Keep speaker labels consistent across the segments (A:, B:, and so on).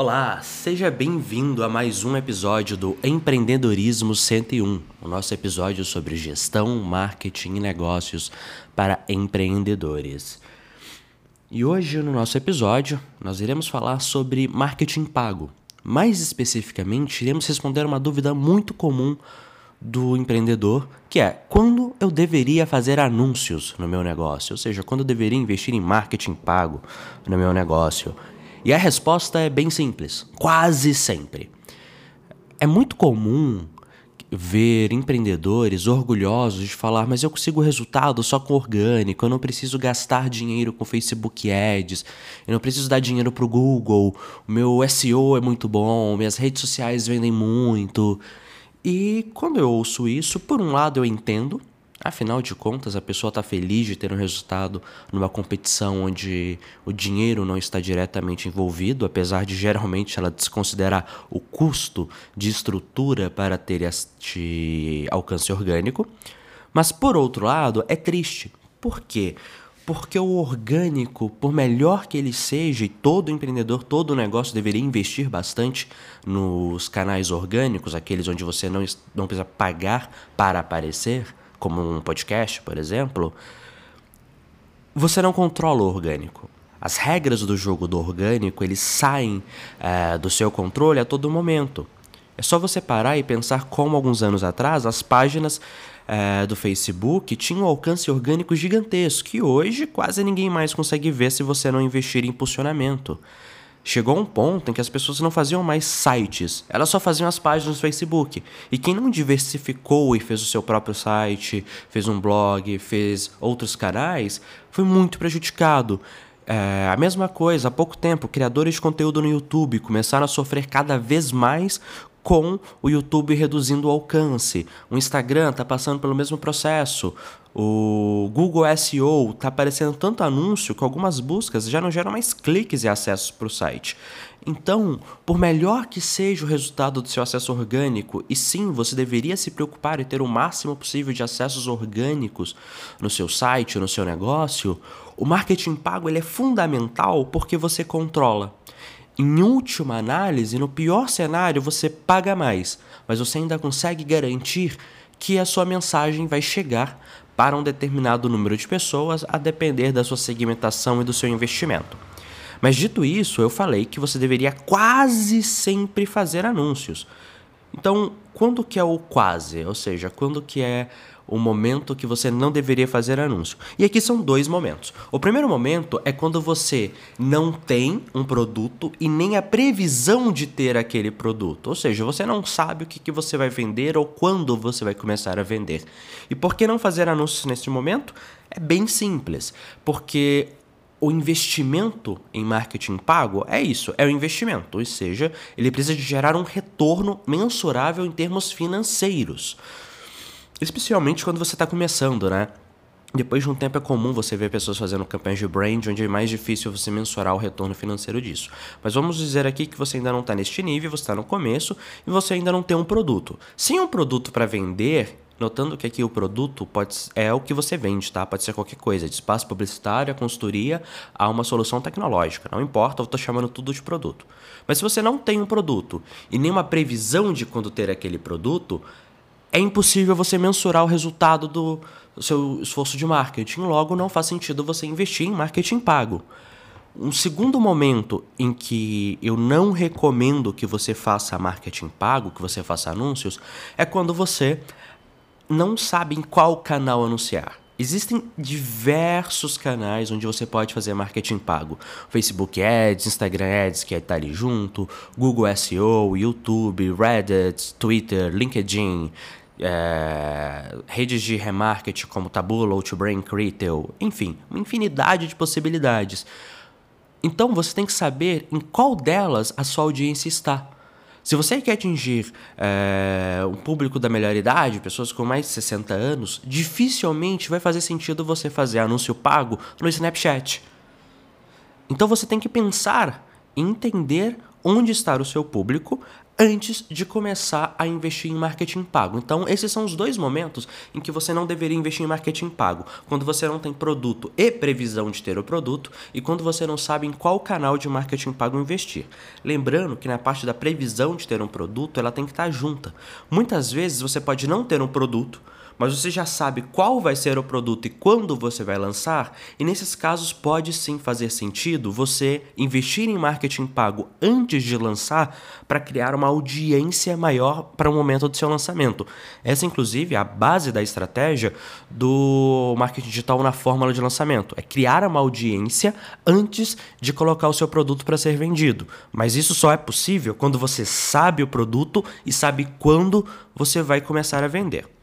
A: Olá, seja bem-vindo a mais um episódio do Empreendedorismo 101, o nosso episódio sobre gestão, marketing e negócios para empreendedores. E hoje, no nosso episódio, nós iremos falar sobre marketing pago. Mais especificamente, iremos responder uma dúvida muito comum do empreendedor, que é quando eu deveria fazer anúncios no meu negócio, ou seja, quando eu deveria investir em marketing pago no meu negócio. E a resposta é bem simples, quase sempre. É muito comum ver empreendedores orgulhosos de falar, mas eu consigo resultado só com orgânico, eu não preciso gastar dinheiro com Facebook Ads, eu não preciso dar dinheiro para o Google, o meu SEO é muito bom, minhas redes sociais vendem muito. E quando eu ouço isso, por um lado eu entendo, Afinal de contas, a pessoa está feliz de ter um resultado numa competição onde o dinheiro não está diretamente envolvido, apesar de geralmente ela desconsiderar o custo de estrutura para ter este alcance orgânico. Mas por outro lado, é triste. Por quê? Porque o orgânico, por melhor que ele seja, e todo empreendedor, todo negócio deveria investir bastante nos canais orgânicos, aqueles onde você não, não precisa pagar para aparecer como um podcast, por exemplo, você não controla o orgânico. As regras do jogo do orgânico, eles saem é, do seu controle a todo momento. É só você parar e pensar como alguns anos atrás as páginas é, do Facebook tinham um alcance orgânico gigantesco, que hoje quase ninguém mais consegue ver se você não investir em impulsionamento. Chegou um ponto em que as pessoas não faziam mais sites, elas só faziam as páginas do Facebook. E quem não diversificou e fez o seu próprio site, fez um blog, fez outros canais, foi muito prejudicado. É, a mesma coisa, há pouco tempo, criadores de conteúdo no YouTube começaram a sofrer cada vez mais com o YouTube reduzindo o alcance. O Instagram está passando pelo mesmo processo. O Google SEO está aparecendo tanto anúncio que algumas buscas já não geram mais cliques e acessos para o site. Então, por melhor que seja o resultado do seu acesso orgânico, e sim, você deveria se preocupar em ter o máximo possível de acessos orgânicos no seu site, no seu negócio, o marketing pago ele é fundamental porque você controla. Em última análise, no pior cenário, você paga mais, mas você ainda consegue garantir que a sua mensagem vai chegar para um determinado número de pessoas a depender da sua segmentação e do seu investimento. Mas dito isso, eu falei que você deveria quase sempre fazer anúncios. Então, quando que é o quase? Ou seja, quando que é o momento que você não deveria fazer anúncio. E aqui são dois momentos. O primeiro momento é quando você não tem um produto e nem a previsão de ter aquele produto. Ou seja, você não sabe o que, que você vai vender ou quando você vai começar a vender. E por que não fazer anúncios nesse momento? É bem simples. Porque o investimento em marketing pago é isso, é o investimento, ou seja, ele precisa de gerar um retorno mensurável em termos financeiros. Especialmente quando você está começando, né? Depois de um tempo é comum você ver pessoas fazendo campanhas de brand, onde é mais difícil você mensurar o retorno financeiro disso. Mas vamos dizer aqui que você ainda não está neste nível, você está no começo e você ainda não tem um produto. Sem um produto para vender, notando que aqui o produto pode, é o que você vende, tá? Pode ser qualquer coisa, de espaço publicitário, a consultoria, a uma solução tecnológica. Não importa, eu estou chamando tudo de produto. Mas se você não tem um produto e nenhuma previsão de quando ter aquele produto, é impossível você mensurar o resultado do seu esforço de marketing. Logo, não faz sentido você investir em marketing pago. Um segundo momento em que eu não recomendo que você faça marketing pago, que você faça anúncios, é quando você não sabe em qual canal anunciar. Existem diversos canais onde você pode fazer marketing pago. Facebook Ads, Instagram Ads, que está ali junto, Google SEO, YouTube, Reddit, Twitter, LinkedIn, é, redes de remarketing como Taboola, Outbrain, Retail, enfim, uma infinidade de possibilidades. Então você tem que saber em qual delas a sua audiência está. Se você quer atingir é, um público da melhor idade, pessoas com mais de 60 anos, dificilmente vai fazer sentido você fazer anúncio pago no Snapchat. Então você tem que pensar em entender onde está o seu público, antes de começar a investir em marketing pago. Então, esses são os dois momentos em que você não deveria investir em marketing pago. Quando você não tem produto e previsão de ter o produto, e quando você não sabe em qual canal de marketing pago investir. Lembrando que na parte da previsão de ter um produto, ela tem que estar junta. Muitas vezes você pode não ter um produto, mas você já sabe qual vai ser o produto e quando você vai lançar, e nesses casos pode sim fazer sentido você investir em marketing pago antes de lançar para criar uma audiência maior para o momento do seu lançamento. Essa, inclusive, é a base da estratégia do marketing digital na fórmula de lançamento. É criar uma audiência antes de colocar o seu produto para ser vendido. Mas isso só é possível quando você sabe o produto e sabe quando você vai começar a vender.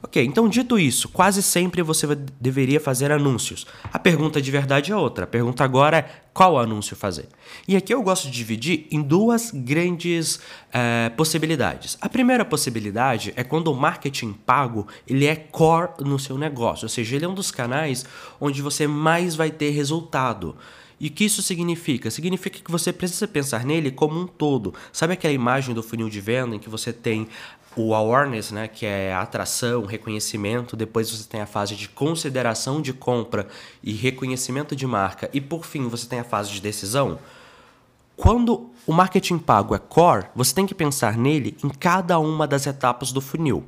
A: Ok, então dito isso, quase sempre você deveria fazer anúncios. A pergunta de verdade é outra. A pergunta agora é qual anúncio fazer. E aqui eu gosto de dividir em duas grandes é, possibilidades. A primeira possibilidade é quando o marketing pago ele é core no seu negócio, ou seja, ele é um dos canais onde você mais vai ter resultado. E o que isso significa? Significa que você precisa pensar nele como um todo. Sabe aquela imagem do funil de venda em que você tem o awareness, né, que é atração, reconhecimento, depois você tem a fase de consideração de compra e reconhecimento de marca, e por fim você tem a fase de decisão. Quando o marketing pago é core, você tem que pensar nele em cada uma das etapas do funil.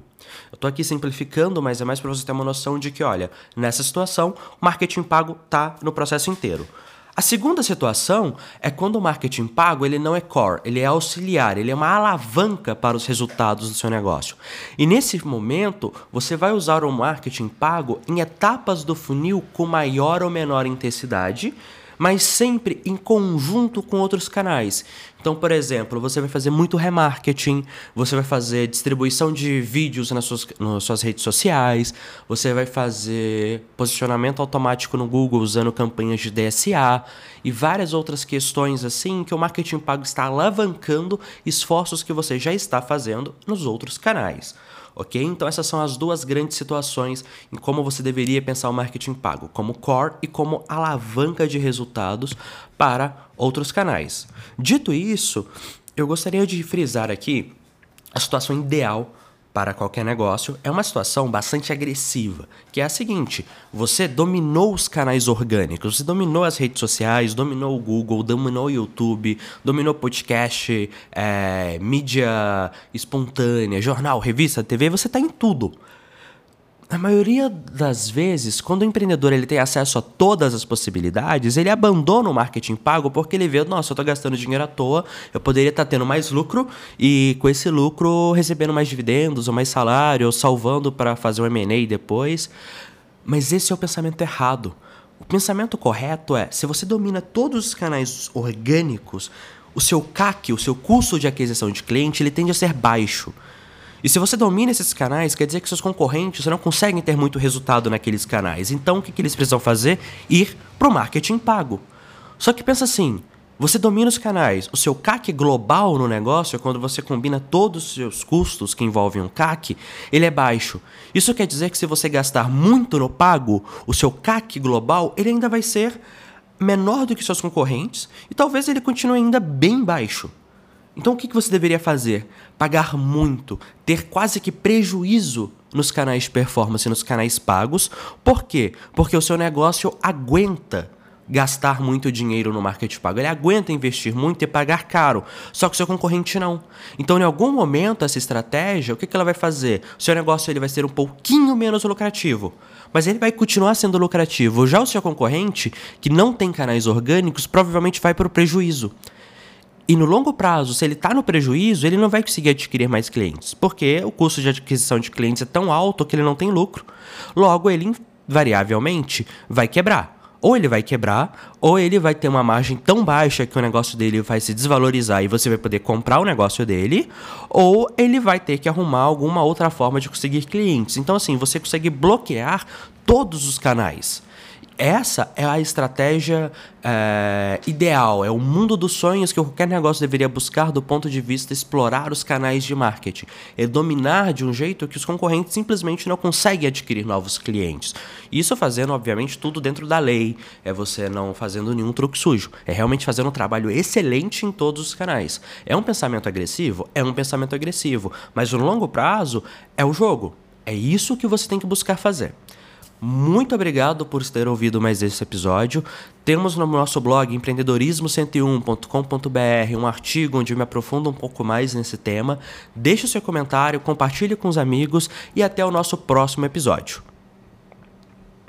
A: Eu estou aqui simplificando, mas é mais para você ter uma noção de que, olha, nessa situação, o marketing pago está no processo inteiro. A segunda situação é quando o marketing pago ele não é core, ele é auxiliar, ele é uma alavanca para os resultados do seu negócio. E nesse momento, você vai usar o marketing pago em etapas do funil com maior ou menor intensidade, mas sempre em conjunto com outros canais. Então, por exemplo, você vai fazer muito remarketing, você vai fazer distribuição de vídeos nas suas, nas suas redes sociais, você vai fazer posicionamento automático no Google usando campanhas de DSA e várias outras questões assim que o marketing pago está alavancando esforços que você já está fazendo nos outros canais ok? Então essas são as duas grandes situações em como você deveria pensar o marketing pago, como core e como alavanca de resultados para outros canais. Dito isso, eu gostaria de frisar aqui a situação ideal para qualquer negócio é uma situação bastante agressiva, que é a seguinte: você dominou os canais orgânicos, você dominou as redes sociais, dominou o Google, dominou o YouTube, dominou podcast, é, mídia espontânea, jornal, revista, TV, você está em tudo. Na maioria das vezes, quando o empreendedor ele tem acesso a todas as possibilidades, ele abandona o marketing pago porque ele vê, nossa, eu estou gastando dinheiro à toa, eu poderia estar tá tendo mais lucro e com esse lucro recebendo mais dividendos ou mais salário, ou salvando para fazer um M&A depois. Mas esse é o pensamento errado. O pensamento correto é, se você domina todos os canais orgânicos, o seu CAC, o seu custo de aquisição de cliente, ele tende a ser baixo. E se você domina esses canais, quer dizer que seus concorrentes não conseguem ter muito resultado naqueles canais. Então, o que, que eles precisam fazer? Ir para o marketing pago. Só que pensa assim: você domina os canais. O seu CAC global no negócio, quando você combina todos os seus custos que envolvem um CAC, ele é baixo. Isso quer dizer que se você gastar muito no pago, o seu CAC global ele ainda vai ser menor do que seus concorrentes e talvez ele continue ainda bem baixo. Então o que você deveria fazer? Pagar muito, ter quase que prejuízo nos canais de performance, nos canais pagos. Por quê? Porque o seu negócio aguenta gastar muito dinheiro no marketing pago. Ele aguenta investir muito e pagar caro. Só que o seu concorrente não. Então, em algum momento, essa estratégia, o que, ela vai fazer? O seu negócio ele vai ser um pouquinho menos lucrativo. Mas ele vai continuar sendo lucrativo. Já o seu concorrente, que não tem canais orgânicos, provavelmente vai para o prejuízo. E no longo prazo, se ele está no prejuízo, ele não vai conseguir adquirir mais clientes, porque o custo de aquisição de clientes é tão alto que ele não tem lucro. Logo, ele invariavelmente vai quebrar. Ou ele vai quebrar, ou ele vai ter uma margem tão baixa que o negócio dele vai se desvalorizar e você vai poder comprar o negócio dele, ou ele vai ter que arrumar alguma outra forma de conseguir clientes. Então, assim, você consegue bloquear todos os canais essa é a estratégia é, ideal, é o mundo dos sonhos que qualquer negócio deveria buscar do ponto de vista explorar os canais de marketing. É dominar de um jeito que os concorrentes simplesmente não conseguem adquirir novos clientes. Isso fazendo, obviamente, tudo dentro da lei. É você não fazendo nenhum truque sujo. É realmente fazendo um trabalho excelente em todos os canais. É um pensamento agressivo? É um pensamento agressivo. Mas no longo prazo, é o jogo. É isso que você tem que buscar fazer. Muito obrigado por ter ouvido mais esse episódio. Temos no nosso blog empreendedorismo101.com.br um artigo onde eu me aprofundo um pouco mais nesse tema. Deixe o seu comentário, compartilhe com os amigos e até o nosso próximo episódio.